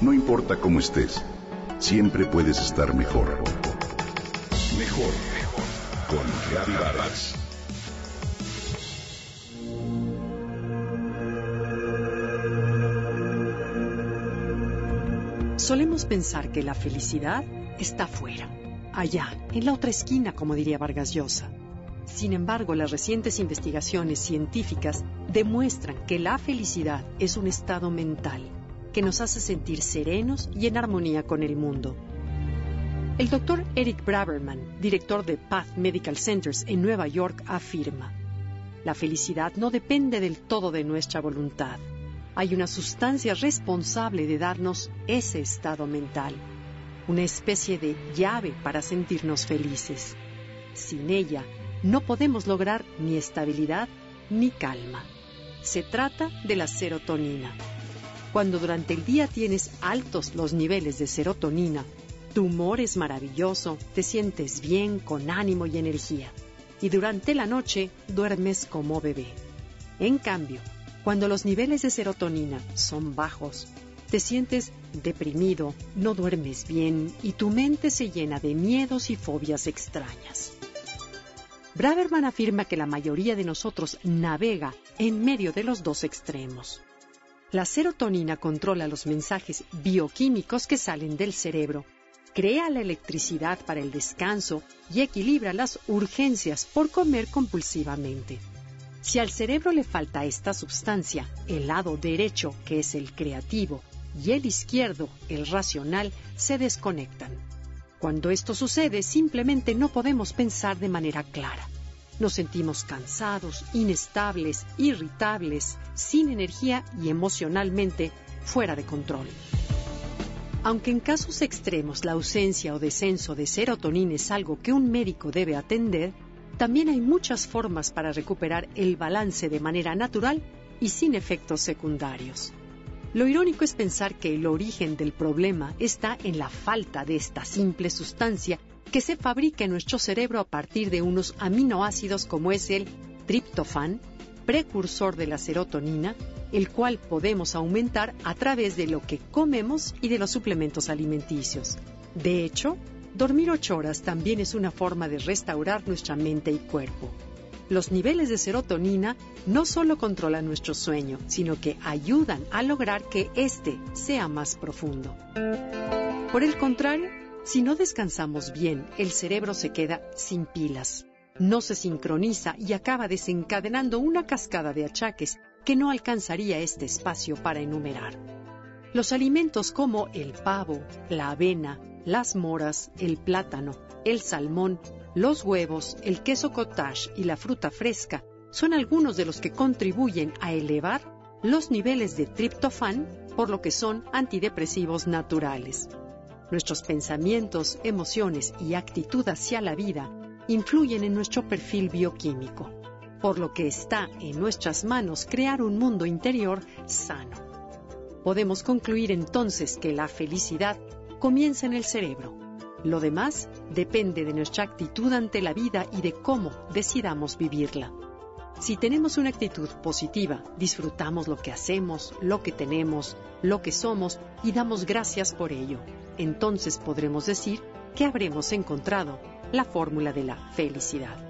No importa cómo estés, siempre puedes estar mejor. Mejor, mejor. Con Reavivadas. Solemos pensar que la felicidad está fuera, allá, en la otra esquina, como diría Vargas Llosa. Sin embargo, las recientes investigaciones científicas demuestran que la felicidad es un estado mental que nos hace sentir serenos y en armonía con el mundo. El doctor Eric Braverman, director de Path Medical Centers en Nueva York, afirma, la felicidad no depende del todo de nuestra voluntad. Hay una sustancia responsable de darnos ese estado mental, una especie de llave para sentirnos felices. Sin ella, no podemos lograr ni estabilidad ni calma. Se trata de la serotonina. Cuando durante el día tienes altos los niveles de serotonina, tu humor es maravilloso, te sientes bien, con ánimo y energía. Y durante la noche duermes como bebé. En cambio, cuando los niveles de serotonina son bajos, te sientes deprimido, no duermes bien y tu mente se llena de miedos y fobias extrañas. Braverman afirma que la mayoría de nosotros navega en medio de los dos extremos. La serotonina controla los mensajes bioquímicos que salen del cerebro, crea la electricidad para el descanso y equilibra las urgencias por comer compulsivamente. Si al cerebro le falta esta sustancia, el lado derecho, que es el creativo, y el izquierdo, el racional, se desconectan. Cuando esto sucede, simplemente no podemos pensar de manera clara. Nos sentimos cansados, inestables, irritables, sin energía y emocionalmente fuera de control. Aunque en casos extremos la ausencia o descenso de serotonina es algo que un médico debe atender, también hay muchas formas para recuperar el balance de manera natural y sin efectos secundarios. Lo irónico es pensar que el origen del problema está en la falta de esta simple sustancia que se fabrica en nuestro cerebro a partir de unos aminoácidos como es el triptofán, precursor de la serotonina, el cual podemos aumentar a través de lo que comemos y de los suplementos alimenticios. De hecho, dormir ocho horas también es una forma de restaurar nuestra mente y cuerpo los niveles de serotonina no solo controlan nuestro sueño, sino que ayudan a lograr que éste sea más profundo. Por el contrario, si no descansamos bien, el cerebro se queda sin pilas, no se sincroniza y acaba desencadenando una cascada de achaques que no alcanzaría este espacio para enumerar. Los alimentos como el pavo, la avena, las moras, el plátano, el salmón los huevos, el queso cottage y la fruta fresca son algunos de los que contribuyen a elevar los niveles de triptofán, por lo que son antidepresivos naturales. Nuestros pensamientos, emociones y actitud hacia la vida influyen en nuestro perfil bioquímico, por lo que está en nuestras manos crear un mundo interior sano. Podemos concluir entonces que la felicidad comienza en el cerebro lo demás depende de nuestra actitud ante la vida y de cómo decidamos vivirla. Si tenemos una actitud positiva, disfrutamos lo que hacemos, lo que tenemos, lo que somos y damos gracias por ello. Entonces podremos decir que habremos encontrado la fórmula de la felicidad.